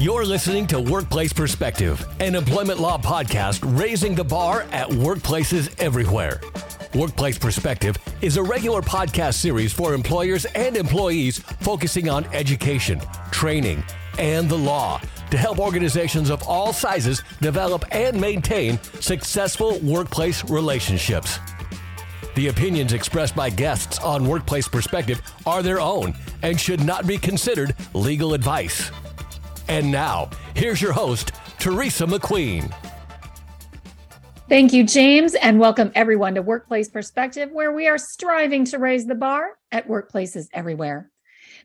You're listening to Workplace Perspective, an employment law podcast raising the bar at workplaces everywhere. Workplace Perspective is a regular podcast series for employers and employees focusing on education, training, and the law to help organizations of all sizes develop and maintain successful workplace relationships. The opinions expressed by guests on Workplace Perspective are their own and should not be considered legal advice. And now, here's your host, Teresa McQueen. Thank you, James, and welcome everyone to Workplace Perspective, where we are striving to raise the bar at workplaces everywhere.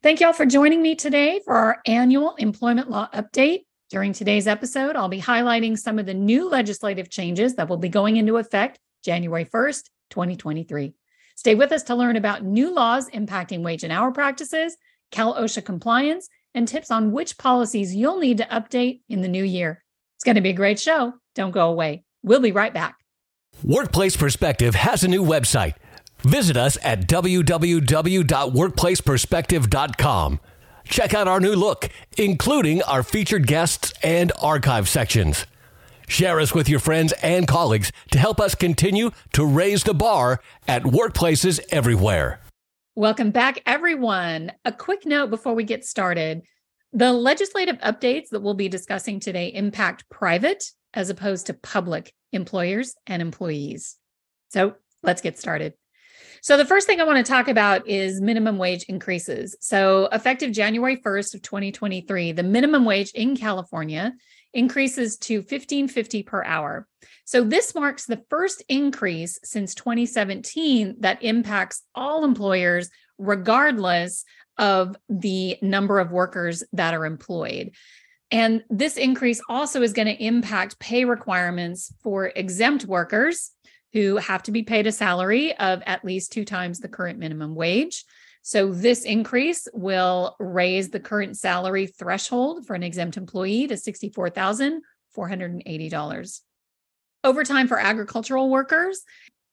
Thank you all for joining me today for our annual employment law update. During today's episode, I'll be highlighting some of the new legislative changes that will be going into effect January 1st, 2023. Stay with us to learn about new laws impacting wage and hour practices, Cal OSHA compliance, and tips on which policies you'll need to update in the new year. It's going to be a great show. Don't go away. We'll be right back. Workplace Perspective has a new website. Visit us at www.workplaceperspective.com. Check out our new look, including our featured guests and archive sections. Share us with your friends and colleagues to help us continue to raise the bar at workplaces everywhere. Welcome back, everyone. A quick note before we get started the legislative updates that we'll be discussing today impact private as opposed to public employers and employees. So let's get started. So the first thing I want to talk about is minimum wage increases. So effective January 1st of 2023, the minimum wage in California increases to 1550 per hour. So this marks the first increase since 2017 that impacts all employers regardless of the number of workers that are employed. And this increase also is going to impact pay requirements for exempt workers who have to be paid a salary of at least two times the current minimum wage. So, this increase will raise the current salary threshold for an exempt employee to $64,480. Overtime for agricultural workers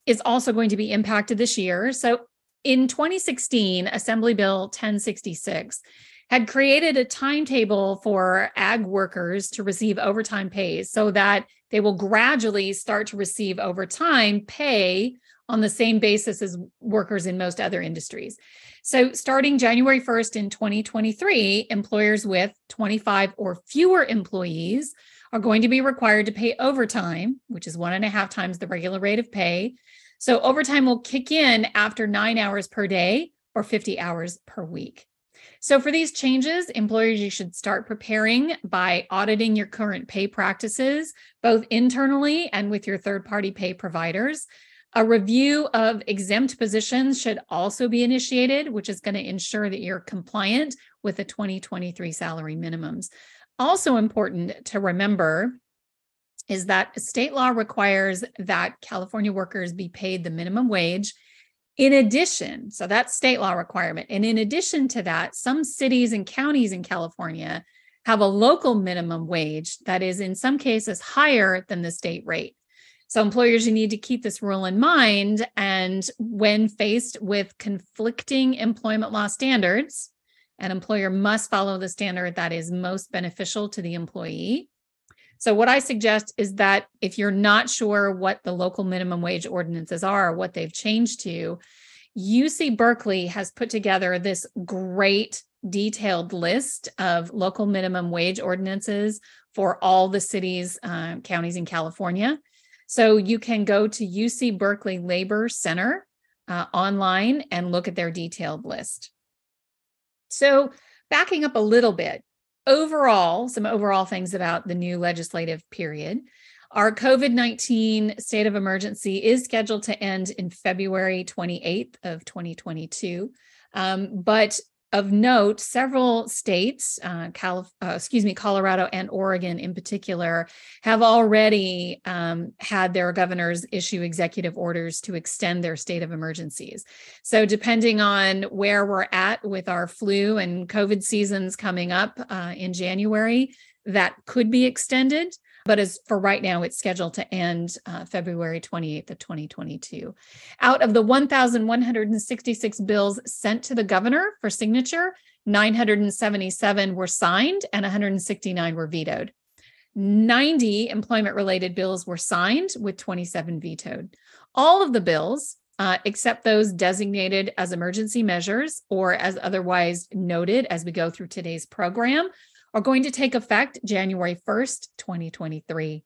is also going to be impacted this year. So, in 2016, Assembly Bill 1066 had created a timetable for ag workers to receive overtime pay so that they will gradually start to receive overtime pay on the same basis as workers in most other industries. So, starting January 1st in 2023, employers with 25 or fewer employees are going to be required to pay overtime, which is one and a half times the regular rate of pay. So, overtime will kick in after nine hours per day or 50 hours per week. So, for these changes, employers, you should start preparing by auditing your current pay practices, both internally and with your third party pay providers. A review of exempt positions should also be initiated, which is going to ensure that you're compliant with the 2023 salary minimums. Also, important to remember is that state law requires that California workers be paid the minimum wage in addition, so that's state law requirement. And in addition to that, some cities and counties in California have a local minimum wage that is in some cases higher than the state rate. So employers you need to keep this rule in mind and when faced with conflicting employment law standards, an employer must follow the standard that is most beneficial to the employee. So, what I suggest is that if you're not sure what the local minimum wage ordinances are, what they've changed to, UC Berkeley has put together this great detailed list of local minimum wage ordinances for all the cities, uh, counties in California. So you can go to UC Berkeley Labor Center uh, online and look at their detailed list. So, backing up a little bit, overall, some overall things about the new legislative period. Our COVID 19 state of emergency is scheduled to end in February 28th of 2022. Um, but of note, several states, uh, uh, excuse me, Colorado and Oregon in particular, have already um, had their governors issue executive orders to extend their state of emergencies. So, depending on where we're at with our flu and COVID seasons coming up uh, in January, that could be extended. But as for right now, it's scheduled to end uh, February 28th of 2022. Out of the 1,166 bills sent to the governor for signature, 977 were signed and 169 were vetoed. 90 employment related bills were signed with 27 vetoed. All of the bills, uh, except those designated as emergency measures or as otherwise noted as we go through today's program, are going to take effect January 1st, 2023.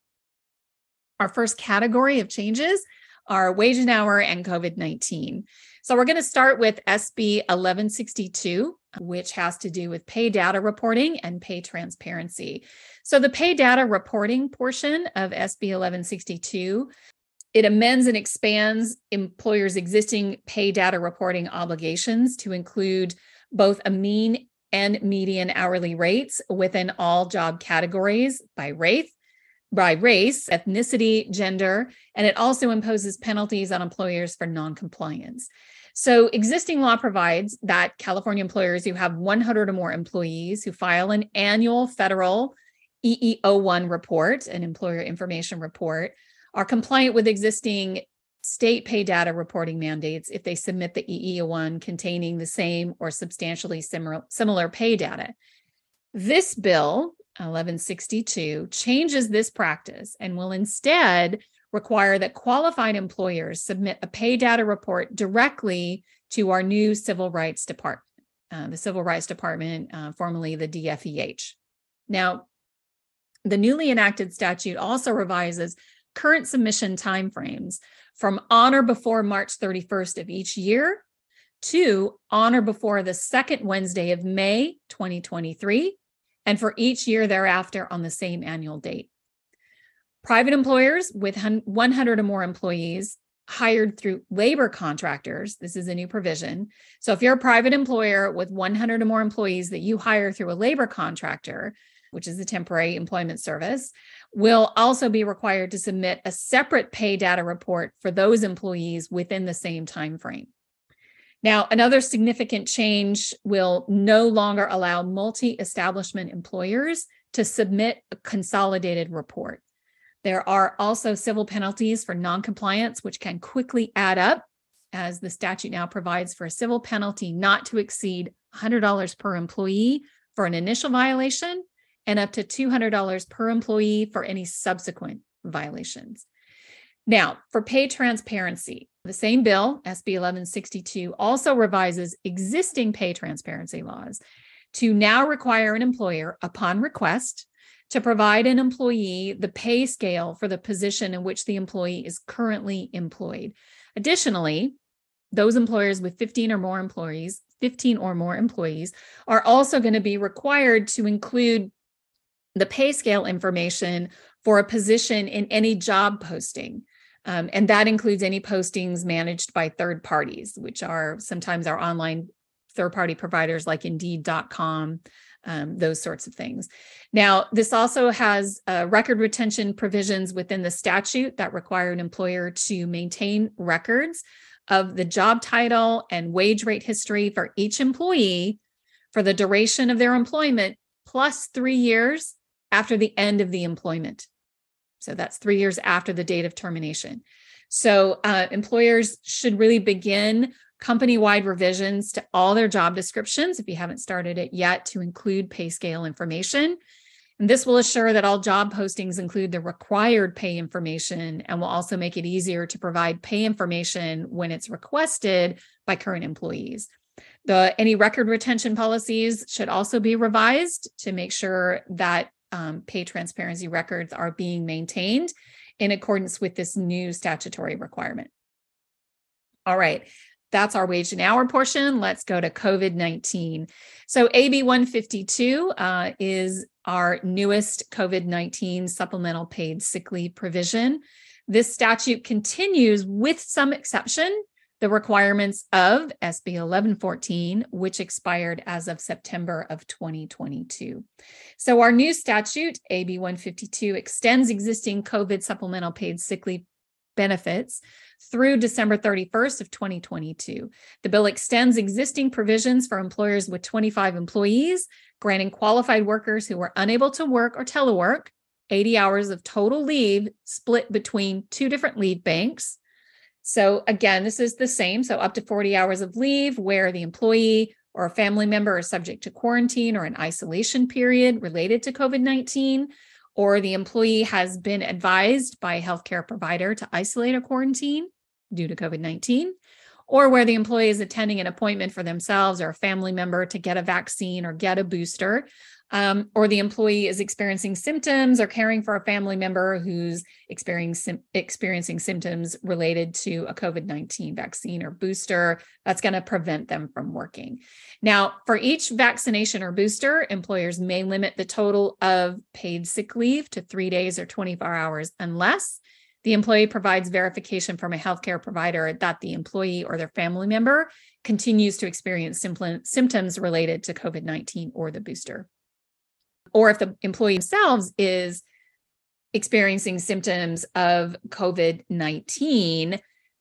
Our first category of changes are wage and hour and COVID 19. So we're going to start with SB 1162, which has to do with pay data reporting and pay transparency. So the pay data reporting portion of SB 1162 it amends and expands employers' existing pay data reporting obligations to include both a mean and median hourly rates within all job categories by race, by race, ethnicity, gender, and it also imposes penalties on employers for noncompliance. So, existing law provides that California employers who have 100 or more employees who file an annual federal EEO1 report, an employer information report, are compliant with existing state pay data reporting mandates if they submit the EEO1 containing the same or substantially similar, similar pay data. This bill, 1162, changes this practice and will instead require that qualified employers submit a pay data report directly to our new Civil Rights Department, uh, the Civil Rights Department, uh, formerly the DFEH. Now, the newly enacted statute also revises current submission timeframes from on or before March 31st of each year to on or before the second Wednesday of May 2023, and for each year thereafter on the same annual date. Private employers with 100 or more employees hired through labor contractors, this is a new provision. So if you're a private employer with 100 or more employees that you hire through a labor contractor, which is a temporary employment service, will also be required to submit a separate pay data report for those employees within the same time frame. Now, another significant change will no longer allow multi-establishment employers to submit a consolidated report. There are also civil penalties for noncompliance, which can quickly add up, as the statute now provides for a civil penalty not to exceed $100 per employee for an initial violation and up to $200 per employee for any subsequent violations. Now, for pay transparency, the same bill, SB 1162, also revises existing pay transparency laws to now require an employer, upon request, to provide an employee the pay scale for the position in which the employee is currently employed. Additionally, those employers with 15 or more employees, 15 or more employees, are also going to be required to include the pay scale information for a position in any job posting. Um, and that includes any postings managed by third parties, which are sometimes our online third party providers like Indeed.com, um, those sorts of things. Now, this also has uh, record retention provisions within the statute that require an employer to maintain records of the job title and wage rate history for each employee for the duration of their employment plus three years after the end of the employment. So that's three years after the date of termination. So uh, employers should really begin company wide revisions to all their job descriptions, if you haven't started it yet, to include pay scale information. And this will assure that all job postings include the required pay information and will also make it easier to provide pay information when it's requested by current employees. The any record retention policies should also be revised to make sure that um, pay transparency records are being maintained in accordance with this new statutory requirement. All right, that's our wage and hour portion. Let's go to COVID 19. So, AB 152 uh, is our newest COVID 19 supplemental paid sick leave provision. This statute continues with some exception the requirements of SB 1114, which expired as of September of 2022. So, our new statute, AB 152, extends existing COVID supplemental paid sick leave benefits through December 31st of 2022. The bill extends existing provisions for employers with 25 employees, granting qualified workers who were unable to work or telework 80 hours of total leave split between two different leave banks so again, this is the same. So up to 40 hours of leave where the employee or a family member is subject to quarantine or an isolation period related to COVID 19, or the employee has been advised by a healthcare provider to isolate or quarantine due to COVID 19, or where the employee is attending an appointment for themselves or a family member to get a vaccine or get a booster um, or the employee is experiencing symptoms or caring for a family member who's experiencing experiencing symptoms related to a COVID 19 vaccine or booster, that's going to prevent them from working. Now, for each vaccination or booster, employers may limit the total of paid sick leave to three days or 24 hours unless the employee provides verification from a healthcare provider that the employee or their family member continues to experience symptoms related to COVID 19 or the booster or if the employee themselves is experiencing symptoms of COVID 19,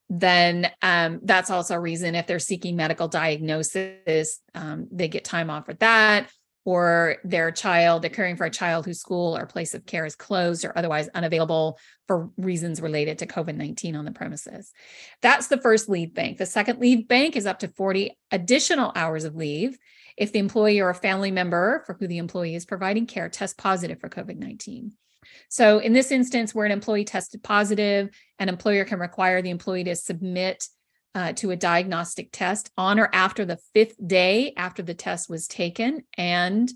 then um, that's also a reason if they're seeking medical diagnosis, um, they get time off for that. Or their child, they're caring for a child whose school or place of care is closed or otherwise unavailable for reasons related to COVID 19 on the premises. That's the first leave bank. The second leave bank is up to 40 additional hours of leave if the employee or a family member for who the employee is providing care tests positive for COVID 19. So, in this instance, where an employee tested positive, an employer can require the employee to submit uh, to a diagnostic test on or after the fifth day after the test was taken and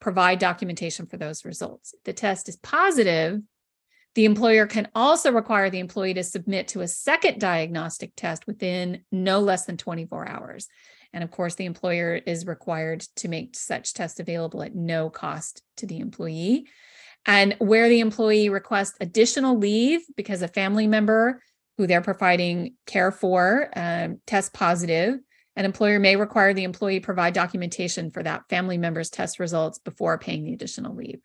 provide documentation for those results. If the test is positive, the employer can also require the employee to submit to a second diagnostic test within no less than 24 hours. And of course, the employer is required to make such tests available at no cost to the employee. And where the employee requests additional leave because a family member who they're providing care for um, test positive, an employer may require the employee provide documentation for that family member's test results before paying the additional leave.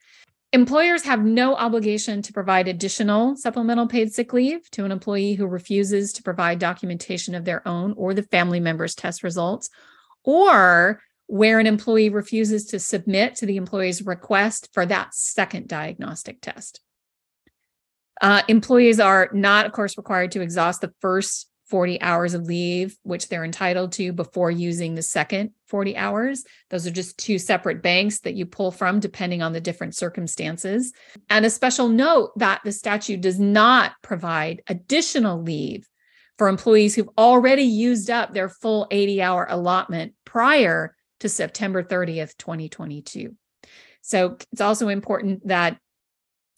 Employers have no obligation to provide additional supplemental paid sick leave to an employee who refuses to provide documentation of their own or the family member's test results, or where an employee refuses to submit to the employee's request for that second diagnostic test. Uh, employees are not, of course, required to exhaust the first 40 hours of leave, which they're entitled to before using the second 40 hours. Those are just two separate banks that you pull from depending on the different circumstances. And a special note that the statute does not provide additional leave for employees who've already used up their full 80 hour allotment prior to September 30th, 2022. So it's also important that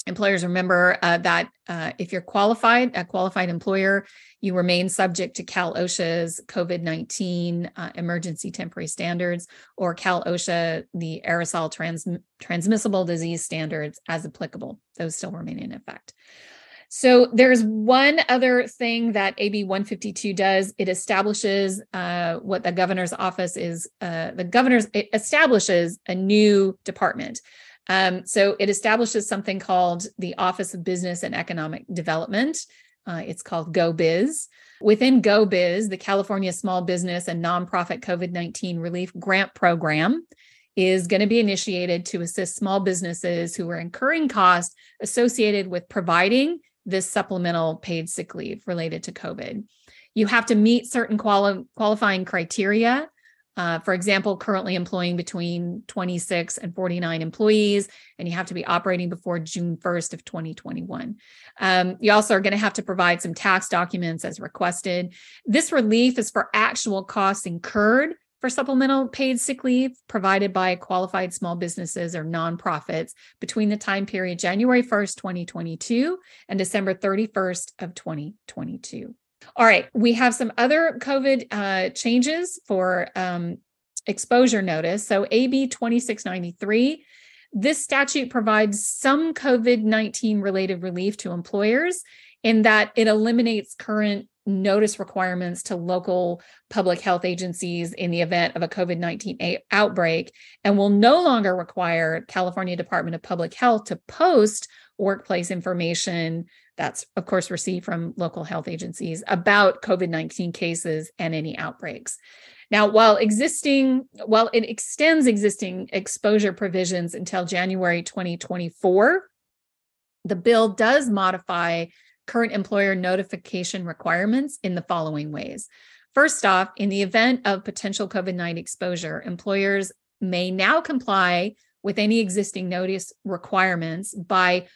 employers remember uh, that uh, if you're qualified, a qualified employer, you remain subject to Cal OSHA's COVID 19 uh, emergency temporary standards or Cal OSHA, the aerosol trans- transmissible disease standards as applicable. Those still remain in effect. So there's one other thing that AB 152 does. It establishes uh, what the governor's office is. Uh, the governor's it establishes a new department. Um, so it establishes something called the Office of Business and Economic Development. Uh, it's called GoBiz. Within GoBiz, the California Small Business and Nonprofit COVID 19 Relief Grant Program is going to be initiated to assist small businesses who are incurring costs associated with providing this supplemental paid sick leave related to COVID. You have to meet certain quali- qualifying criteria uh, for example, currently employing between 26 and 49 employees, and you have to be operating before June 1st of 2021. Um, you also are going to have to provide some tax documents as requested. This relief is for actual costs incurred for supplemental paid sick leave provided by qualified small businesses or nonprofits between the time period January 1st, 2022 and December 31st of 2022. All right, we have some other COVID uh, changes for um, exposure notice. So, AB 2693, this statute provides some COVID 19 related relief to employers in that it eliminates current notice requirements to local public health agencies in the event of a COVID 19 outbreak and will no longer require California Department of Public Health to post workplace information that's of course received from local health agencies about COVID-19 cases and any outbreaks. Now, while existing, while it extends existing exposure provisions until January 2024, the bill does modify current employer notification requirements in the following ways. First off, in the event of potential COVID 19 exposure, employers may now comply with any existing notice requirements by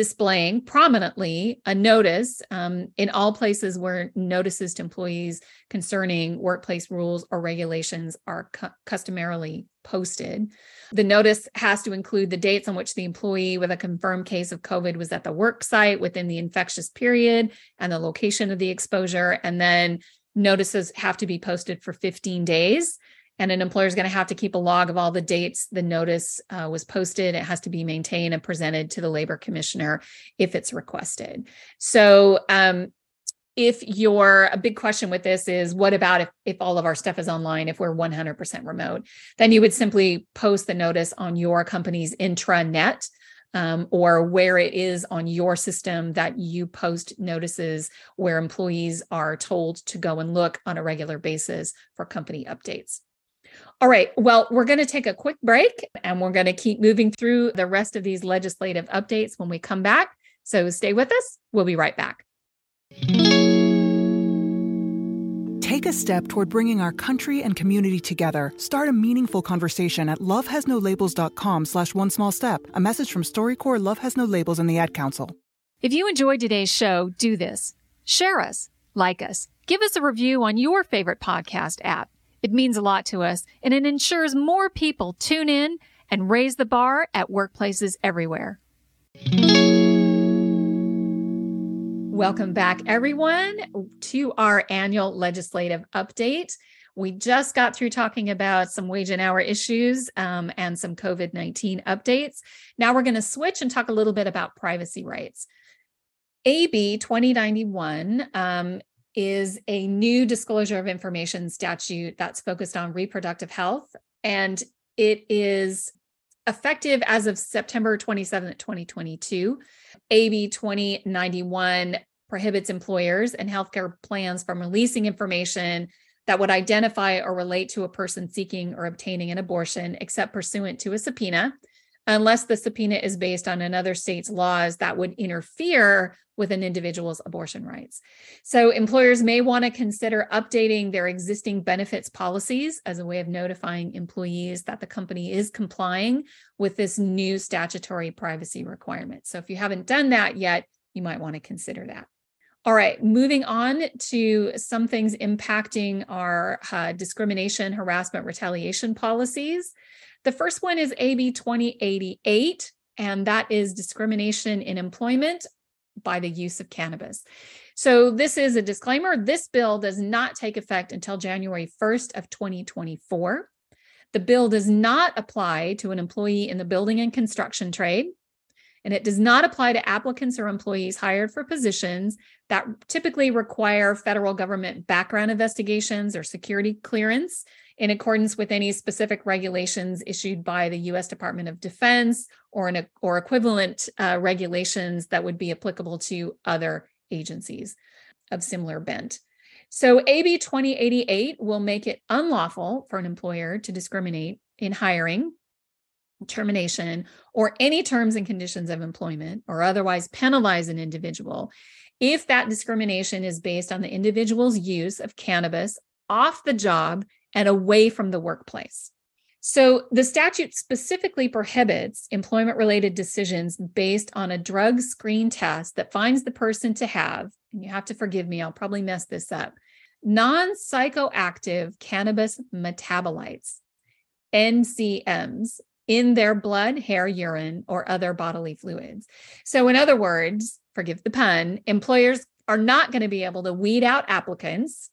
displaying prominently a notice um, in all places where notices to employees concerning workplace rules or regulations are cu- customarily posted. The notice has to include the dates on which the employee with a confirmed case of COVID was at the work site within the infectious period and the location of the exposure. And then notices have to be posted for 15 days and an employer is going to have to keep a log of all the dates the notice uh, was posted. It has to be maintained and presented to the labor commissioner if it's requested. So, um, if your a big question with this is what about if, if all of our stuff is online if we're 100% remote then you would simply post the notice on your company's intranet um, or where it is on your system that you post notices where employees are told to go and look on a regular basis for company updates all right. Well, we're going to take a quick break and we're going to keep moving through the rest of these legislative updates when we come back. So stay with us. We'll be right back. Take a step toward bringing our country and community together. Start a meaningful conversation at lovehasnolabels.com slash one small step. A message from StoryCorps Love Has No Labels and the Ad Council. If you enjoyed today's show, do this. Share us, like us, give us a review on your favorite podcast app. It means a lot to us, and it ensures more people tune in and raise the bar at workplaces everywhere. Welcome back, everyone, to our annual legislative update. We just got through talking about some wage and hour issues um, and some COVID 19 updates. Now we're going to switch and talk a little bit about privacy rights. AB 2091 um, is a new disclosure of information statute that's focused on reproductive health. And it is effective as of September 27, 2022. AB 2091 prohibits employers and healthcare plans from releasing information that would identify or relate to a person seeking or obtaining an abortion, except pursuant to a subpoena, unless the subpoena is based on another state's laws that would interfere with an individual's abortion rights. So, employers may want to consider updating their existing benefits policies as a way of notifying employees that the company is complying with this new statutory privacy requirement. So, if you haven't done that yet, you might want to consider that. All right, moving on to some things impacting our uh, discrimination, harassment, retaliation policies. The first one is AB 2088, and that is discrimination in employment by the use of cannabis. So this is a disclaimer. This bill does not take effect until January 1st of 2024. The bill does not apply to an employee in the building and construction trade, and it does not apply to applicants or employees hired for positions that typically require federal government background investigations or security clearance in accordance with any specific regulations issued by the U.S. Department of Defense or an, or equivalent uh, regulations that would be applicable to other agencies of similar bent. So AB 2088 will make it unlawful for an employer to discriminate in hiring, termination, or any terms and conditions of employment, or otherwise penalize an individual if that discrimination is based on the individual's use of cannabis off the job and away from the workplace. So the statute specifically prohibits employment related decisions based on a drug screen test that finds the person to have, and you have to forgive me, I'll probably mess this up, non psychoactive cannabis metabolites, NCMs, in their blood, hair, urine, or other bodily fluids. So, in other words, forgive the pun, employers are not going to be able to weed out applicants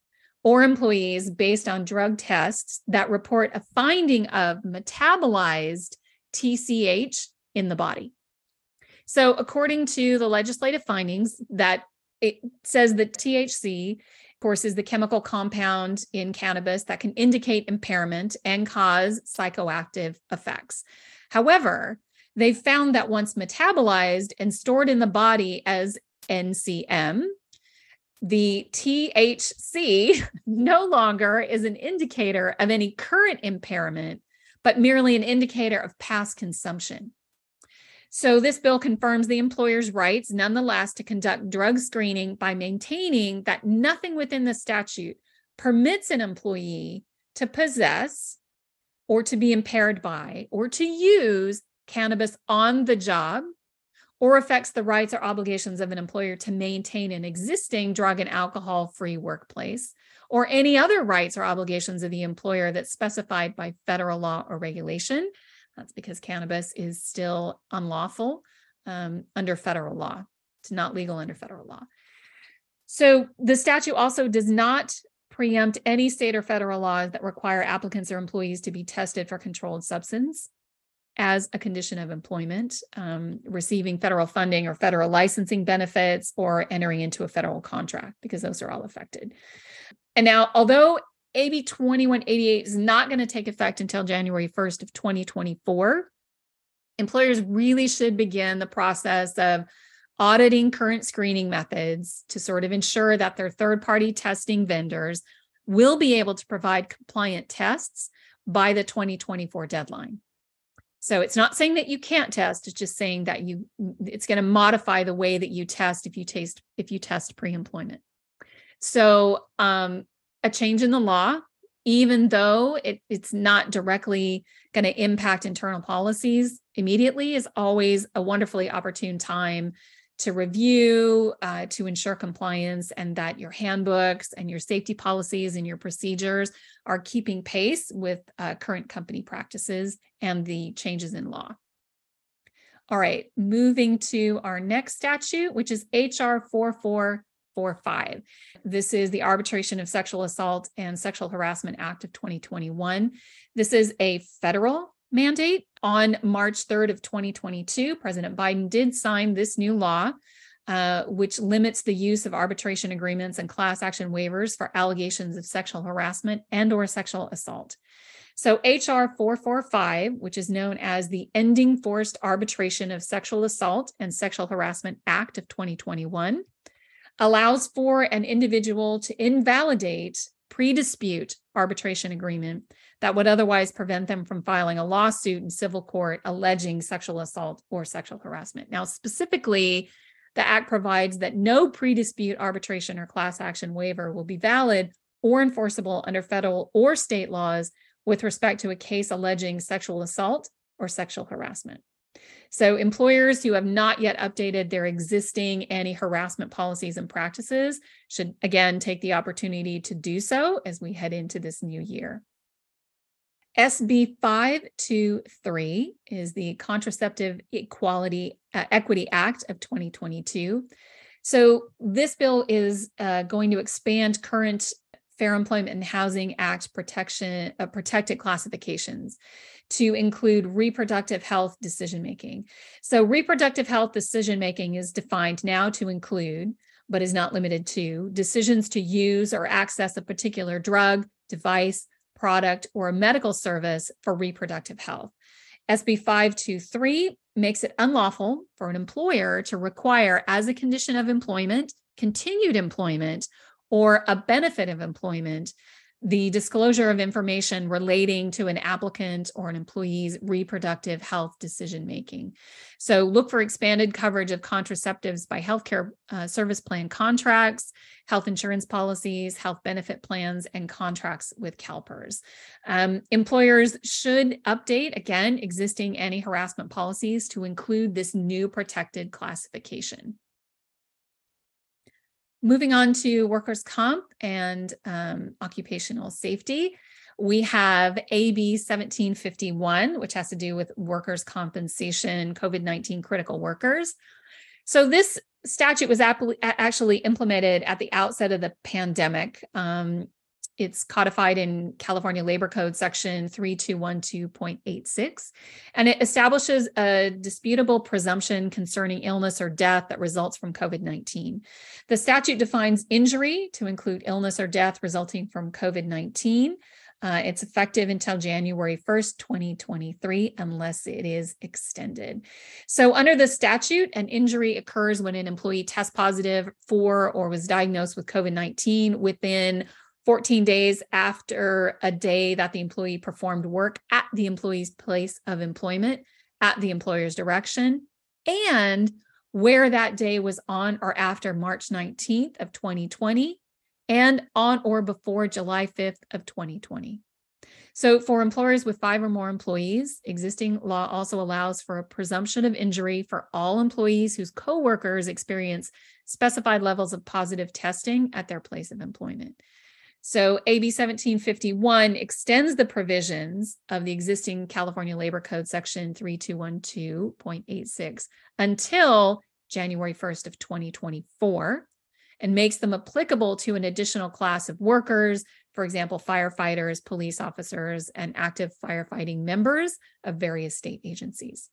or employees based on drug tests that report a finding of metabolized TCH in the body. So, according to the legislative findings, that it says that THC, of course, is the chemical compound in cannabis that can indicate impairment and cause psychoactive effects. However, they found that once metabolized and stored in the body as NCM, the THC no longer is an indicator of any current impairment, but merely an indicator of past consumption. So, this bill confirms the employer's rights, nonetheless, to conduct drug screening by maintaining that nothing within the statute permits an employee to possess or to be impaired by or to use cannabis on the job or affects the rights or obligations of an employer to maintain an existing drug and alcohol free workplace or any other rights or obligations of the employer that's specified by federal law or regulation. That's because cannabis is still unlawful um, under federal law. It's not legal under federal law. So the statute also does not preempt any state or federal laws that require applicants or employees to be tested for controlled substance as a condition of employment, um, receiving federal funding or federal licensing benefits, or entering into a federal contract, because those are all affected. And now, although AB 2188 is not going to take effect until January 1st of 2024, employers really should begin the process of auditing current screening methods to sort of ensure that their third party testing vendors will be able to provide compliant tests by the 2024 deadline. So it's not saying that you can't test, it's just saying that you it's going to modify the way that you test if you taste if you test pre-employment. So um a change in the law even though it, it's not directly going to impact internal policies immediately is always a wonderfully opportune time to review, uh, to ensure compliance, and that your handbooks and your safety policies and your procedures are keeping pace with uh, current company practices and the changes in law. All right, moving to our next statute, which is HR 4445. This is the Arbitration of Sexual Assault and Sexual Harassment Act of 2021. This is a federal mandate on March 3rd of 2022, President Biden did sign this new law, uh, which limits the use of arbitration agreements and class action waivers for allegations of sexual harassment and or sexual assault. So HR 445, which is known as the Ending Forced Arbitration of Sexual Assault and Sexual Harassment Act of 2021, allows for an individual to invalidate pre-dispute arbitration agreement that would otherwise prevent them from filing a lawsuit in civil court alleging sexual assault or sexual harassment. Now, specifically, the Act provides that no pre dispute arbitration or class action waiver will be valid or enforceable under federal or state laws with respect to a case alleging sexual assault or sexual harassment. So, employers who have not yet updated their existing anti harassment policies and practices should again take the opportunity to do so as we head into this new year. SB 523 is the Contraceptive Equality uh, Equity Act of 2022. So this bill is uh, going to expand current Fair Employment and Housing Act protection uh, protected classifications to include reproductive health decision making. So reproductive health decision making is defined now to include but is not limited to decisions to use or access a particular drug, device, product, or a medical service for reproductive health. SB 523 makes it unlawful for an employer to require, as a condition of employment, continued employment, or a benefit of employment, the disclosure of information relating to an applicant or an employee's reproductive health decision making. So, look for expanded coverage of contraceptives by healthcare uh, service plan contracts, health insurance policies, health benefit plans, and contracts with CalPERS. Um, employers should update, again, existing anti harassment policies to include this new protected classification. Moving on to workers' comp and um, occupational safety, we have AB 1751, which has to do with workers' compensation, COVID 19 critical workers. So, this statute was actually implemented at the outset of the pandemic. Um, it's codified in California Labor Code section 3212.86, and it establishes a disputable presumption concerning illness or death that results from COVID 19. The statute defines injury to include illness or death resulting from COVID 19. Uh, it's effective until January 1st, 2023, unless it is extended. So, under the statute, an injury occurs when an employee tests positive for or was diagnosed with COVID 19 within 14 days after a day that the employee performed work at the employee's place of employment at the employer's direction and where that day was on or after March 19th of 2020 and on or before July 5th of 2020. So for employers with five or more employees, existing law also allows for a presumption of injury for all employees whose coworkers experience specified levels of positive testing at their place of employment. So AB 1751 extends the provisions of the existing California Labor Code section 3212.86 until January 1st of 2024 and makes them applicable to an additional class of workers for example, firefighters, police officers, and active firefighting members of various state agencies.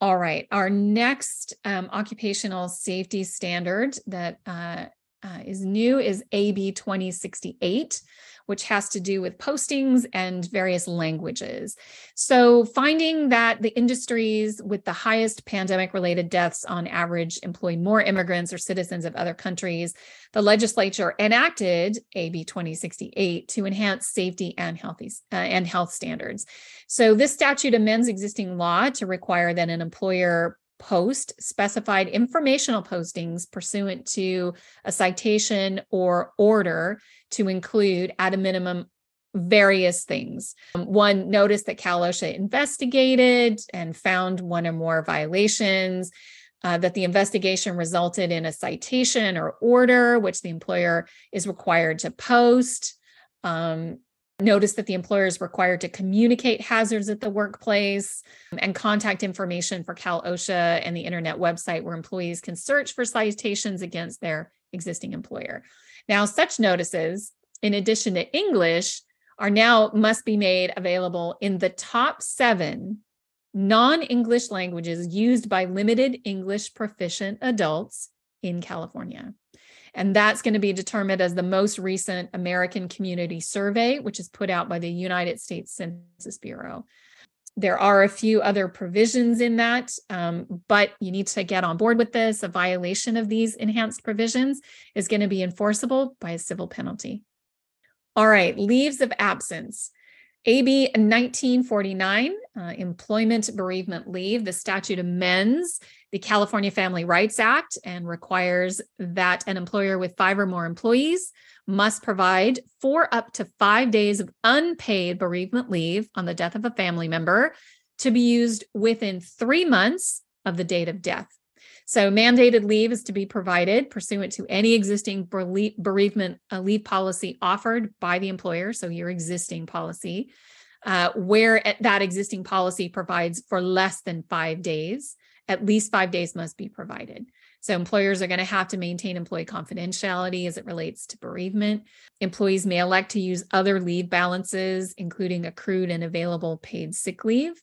All right, our next um, occupational safety standard that uh, uh, is new is AB 2068, which has to do with postings and various languages. So, finding that the industries with the highest pandemic related deaths on average employ more immigrants or citizens of other countries, the legislature enacted AB 2068 to enhance safety and healthy uh, and health standards. So, this statute amends existing law to require that an employer post specified informational postings pursuant to a citation or order to include at a minimum various things. One notice that Cal OSHA investigated and found one or more violations. Uh, that the investigation resulted in a citation or order, which the employer is required to post. Um, Notice that the employer is required to communicate hazards at the workplace um, and contact information for Cal OSHA and the internet website where employees can search for citations against their existing employer. Now, such notices, in addition to English, are now must be made available in the top seven non English languages used by limited English proficient adults in California. And that's going to be determined as the most recent American Community Survey, which is put out by the United States Census Bureau. There are a few other provisions in that, um, but you need to get on board with this. A violation of these enhanced provisions is going to be enforceable by a civil penalty. All right, leaves of absence. AB 1949, uh, Employment Bereavement Leave, the statute amends the California Family Rights Act and requires that an employer with five or more employees must provide for up to five days of unpaid bereavement leave on the death of a family member to be used within three months of the date of death. So, mandated leave is to be provided pursuant to any existing bereavement uh, leave policy offered by the employer. So, your existing policy, uh, where that existing policy provides for less than five days, at least five days must be provided. So, employers are going to have to maintain employee confidentiality as it relates to bereavement. Employees may elect to use other leave balances, including accrued and available paid sick leave.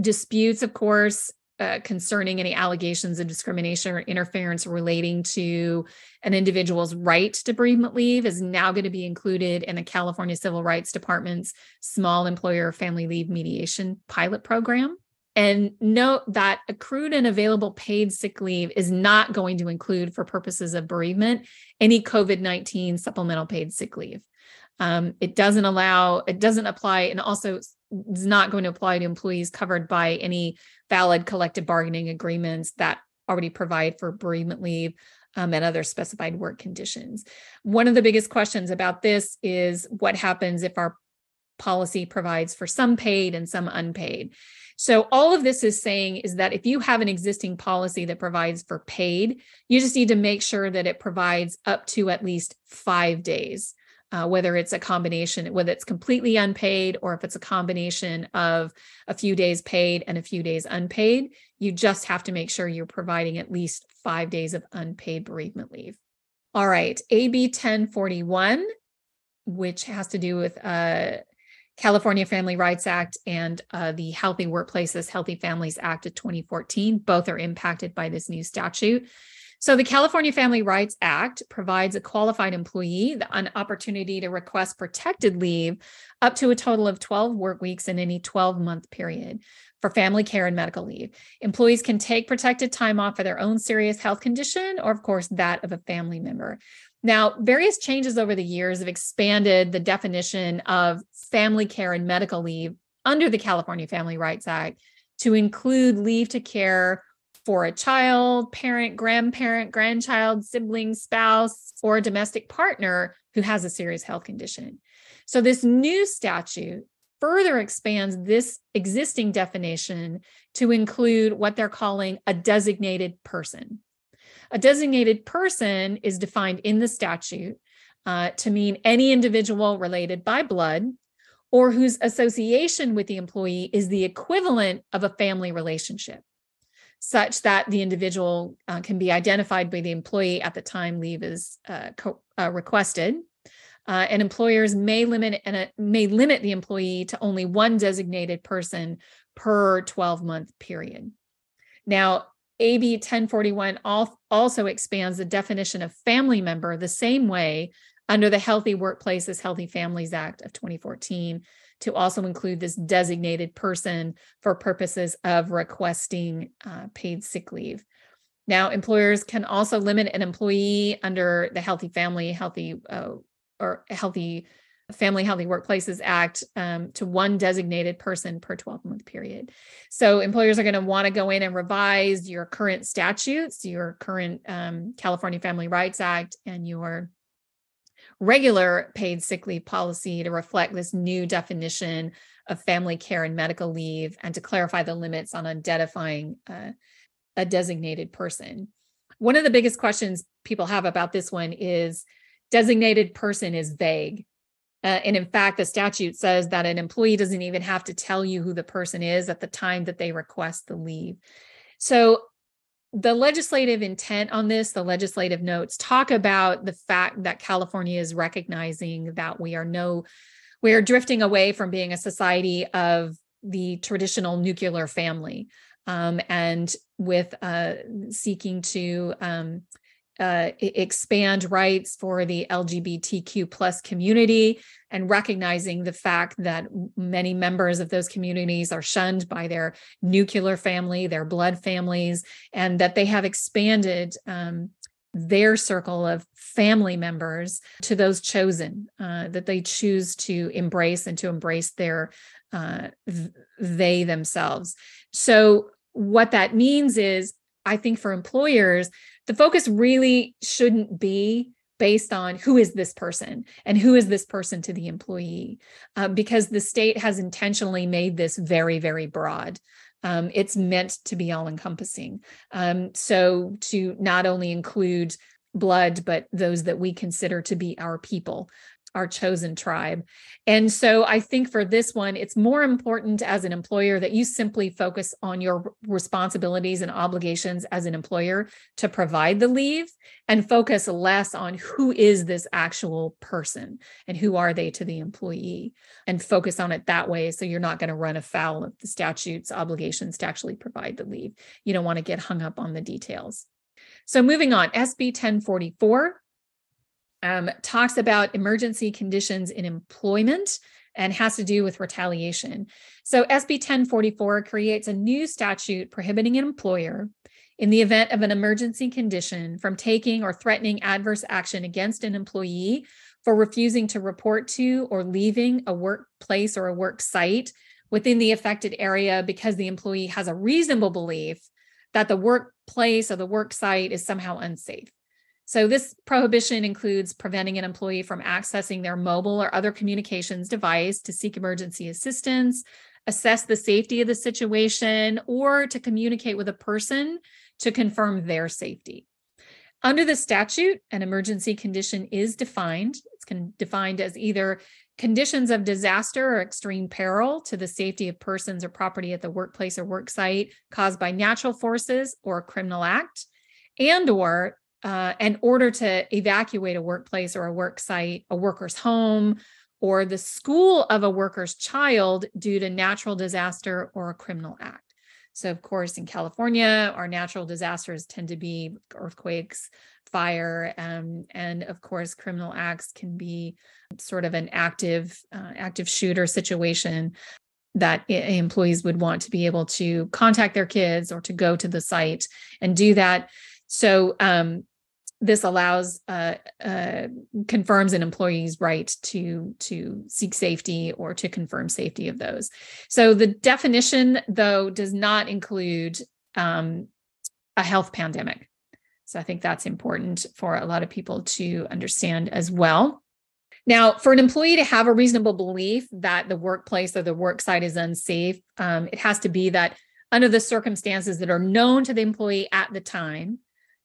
Disputes, of course, uh, concerning any allegations of discrimination or interference relating to an individual's right to bereavement leave is now going to be included in the California Civil Rights Department's Small Employer Family Leave Mediation Pilot Program. And note that accrued and available paid sick leave is not going to include, for purposes of bereavement, any COVID 19 supplemental paid sick leave. Um, it doesn't allow, it doesn't apply, and also is not going to apply to employees covered by any valid collective bargaining agreements that already provide for bereavement leave um, and other specified work conditions. One of the biggest questions about this is what happens if our policy provides for some paid and some unpaid. So, all of this is saying is that if you have an existing policy that provides for paid, you just need to make sure that it provides up to at least five days uh, whether it's a combination, whether it's completely unpaid or if it's a combination of a few days paid and a few days unpaid, you just have to make sure you're providing at least five days of unpaid bereavement leave. All right, AB 1041, which has to do with uh, California Family Rights Act and uh, the Healthy Workplaces, Healthy Families Act of 2014. Both are impacted by this new statute. So, the California Family Rights Act provides a qualified employee an opportunity to request protected leave up to a total of 12 work weeks in any 12 month period for family care and medical leave. Employees can take protected time off for their own serious health condition or, of course, that of a family member. Now, various changes over the years have expanded the definition of family care and medical leave under the California Family Rights Act to include leave to care for a child, parent, grandparent, grandchild, sibling, spouse, or a domestic partner who has a serious health condition. So, this new statute further expands this existing definition to include what they're calling a designated person. A designated person is defined in the statute uh, to mean any individual related by blood or whose association with the employee is the equivalent of a family relationship, such that the individual uh, can be identified by the employee at the time leave is uh, co- uh, requested. Uh, and employers may limit and may limit the employee to only one designated person per 12 month period. Now, AB 1041 also expands the definition of family member the same way under the Healthy Workplaces, Healthy Families Act of 2014 to also include this designated person for purposes of requesting uh, paid sick leave. Now, employers can also limit an employee under the Healthy Family, Healthy uh, or Healthy Family Healthy Workplaces Act um, to one designated person per 12 month period. So employers are going to want to go in and revise your current statutes, your current um, California Family Rights Act, and your regular paid sick leave policy to reflect this new definition of family care and medical leave and to clarify the limits on identifying uh, a designated person. One of the biggest questions people have about this one is designated person is vague. Uh, and in fact, the statute says that an employee doesn't even have to tell you who the person is at the time that they request the leave. So the legislative intent on this, the legislative notes talk about the fact that California is recognizing that we are no, we are drifting away from being a society of the traditional nuclear family, um, and with uh, seeking to um, uh, expand rights for the LGBTQ plus community and recognizing the fact that many members of those communities are shunned by their nuclear family, their blood families, and that they have expanded um, their circle of family members to those chosen uh, that they choose to embrace and to embrace their uh, they themselves. So what that means is, I think for employers the focus really shouldn't be based on who is this person and who is this person to the employee uh, because the state has intentionally made this very very broad. Um, it's meant to be all encompassing um, so to not only include blood but those that we consider to be our people our chosen tribe. And so I think for this one, it's more important as an employer that you simply focus on your responsibilities and obligations as an employer to provide the leave and focus less on who is this actual person and who are they to the employee and focus on it that way. So you're not going to run afoul of the statute's obligations to actually provide the leave. You don't want to get hung up on the details. So moving on, SB 1044 um, talks about emergency conditions in employment and has to do with retaliation. So, SB 1044 creates a new statute prohibiting an employer in the event of an emergency condition from taking or threatening adverse action against an employee for refusing to report to or leaving a workplace or a work site within the affected area because the employee has a reasonable belief that the workplace or the work site is somehow unsafe. So, this prohibition includes preventing an employee from accessing their mobile or other communications device to seek emergency assistance, assess the safety of the situation, or to communicate with a person to confirm their safety. Under the statute, an emergency condition is defined. It's defined as either conditions of disaster or extreme peril to the safety of persons or property at the workplace or work site caused by natural forces or a criminal act and or uh, in order to evacuate a workplace or a work site, a worker's home, or the school of a worker's child due to natural disaster or a criminal act. So, of course, in California, our natural disasters tend to be earthquakes, fire, um, and of course, criminal acts can be sort of an active, uh, active shooter situation that employees would want to be able to contact their kids or to go to the site and do that. So, um, this allows uh, uh, confirms an employee's right to to seek safety or to confirm safety of those. So the definition, though, does not include um, a health pandemic. So I think that's important for a lot of people to understand as well. Now, for an employee to have a reasonable belief that the workplace or the work site is unsafe, um, it has to be that under the circumstances that are known to the employee at the time.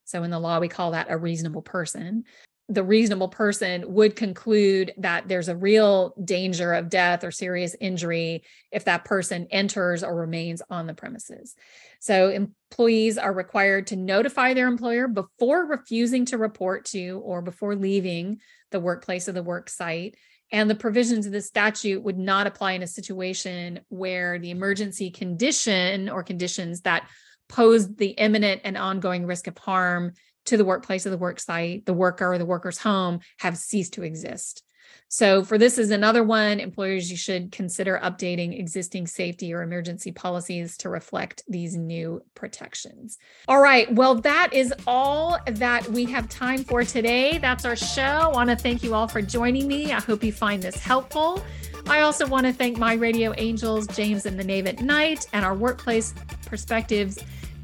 So in the law, we call that a reasonable person. The reasonable person would conclude that there's a real danger of death or serious injury if that person enters or remains on the premises. So, employees are required to notify their employer before refusing to report to or before leaving the workplace or the work site. And the provisions of the statute would not apply in a situation where the emergency condition or conditions that pose the imminent and ongoing risk of harm to the workplace or the work site, the worker or the worker's home have ceased to exist. So, for this is another one, employers, you should consider updating existing safety or emergency policies to reflect these new protections. All right. Well, that is all that we have time for today. That's our show. I want to thank you all for joining me. I hope you find this helpful. I also want to thank my radio angels, James and the Knave at Night, and our workplace perspectives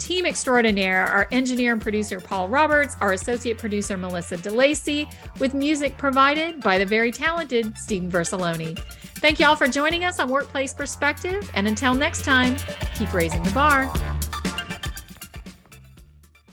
team extraordinaire, our engineer and producer, Paul Roberts, our associate producer, Melissa DeLacy, with music provided by the very talented Stephen Versaloni. Thank you all for joining us on Workplace Perspective. And until next time, keep raising the bar.